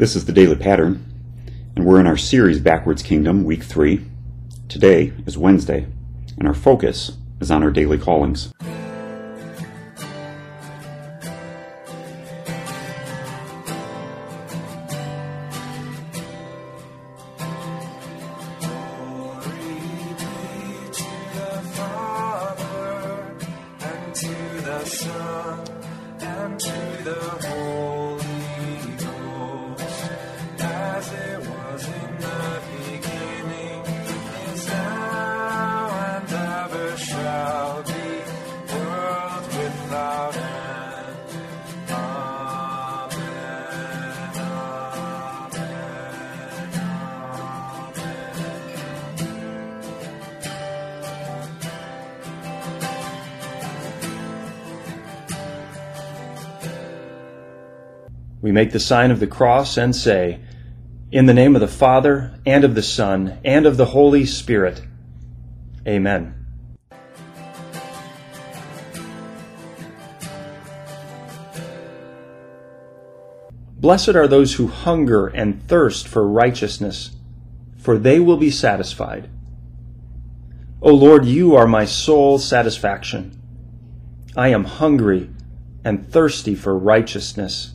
This is the Daily Pattern, and we're in our series Backwards Kingdom, Week 3. Today is Wednesday, and our focus is on our daily callings. We make the sign of the cross and say, In the name of the Father, and of the Son, and of the Holy Spirit. Amen. Blessed are those who hunger and thirst for righteousness, for they will be satisfied. O Lord, you are my sole satisfaction. I am hungry and thirsty for righteousness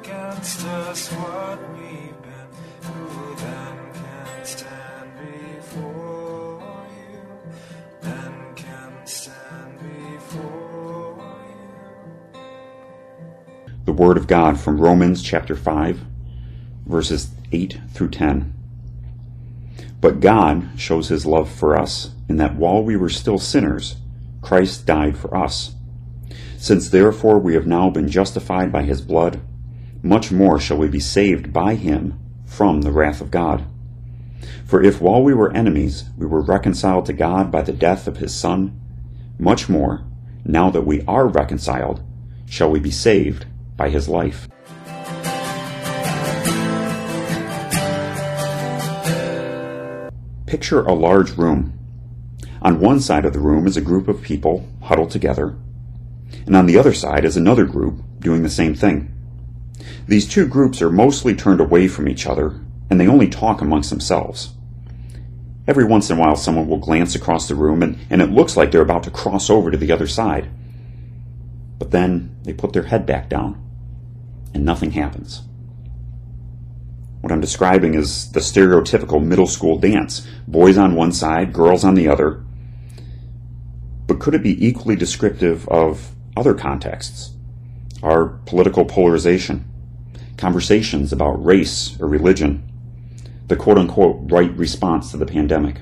against us what we've been, who then can stand before you? Then can stand before you. The Word of God from Romans chapter 5, verses 8 through 10. But God shows his love for us in that while we were still sinners, Christ died for us. Since therefore we have now been justified by his blood, much more shall we be saved by him from the wrath of God. For if while we were enemies we were reconciled to God by the death of his Son, much more, now that we are reconciled, shall we be saved by his life. Picture a large room. On one side of the room is a group of people huddled together, and on the other side is another group doing the same thing. These two groups are mostly turned away from each other, and they only talk amongst themselves. Every once in a while, someone will glance across the room, and, and it looks like they're about to cross over to the other side. But then they put their head back down, and nothing happens. What I'm describing is the stereotypical middle school dance boys on one side, girls on the other. But could it be equally descriptive of other contexts? Our political polarization, conversations about race or religion, the quote unquote right response to the pandemic.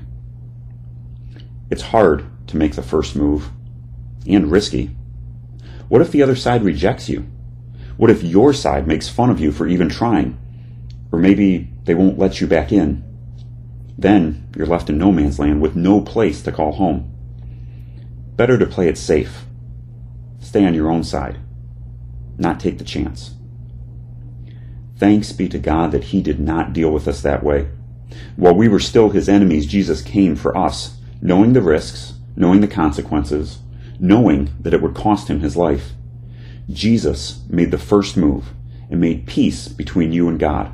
It's hard to make the first move and risky. What if the other side rejects you? What if your side makes fun of you for even trying? Or maybe they won't let you back in. Then you're left in no man's land with no place to call home. Better to play it safe. Stay on your own side. Not take the chance. Thanks be to God that He did not deal with us that way. While we were still His enemies, Jesus came for us, knowing the risks, knowing the consequences, knowing that it would cost Him His life. Jesus made the first move and made peace between you and God.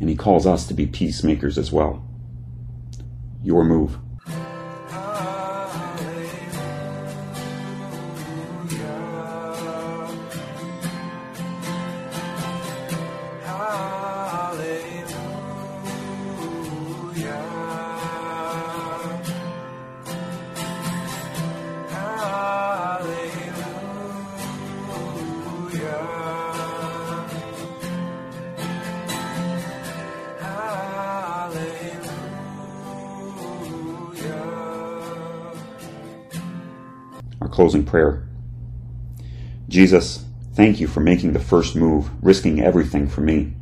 And He calls us to be peacemakers as well. Your move. Closing prayer. Jesus, thank you for making the first move, risking everything for me.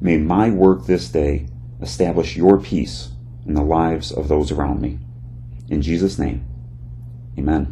May my work this day establish your peace in the lives of those around me. In Jesus' name, amen.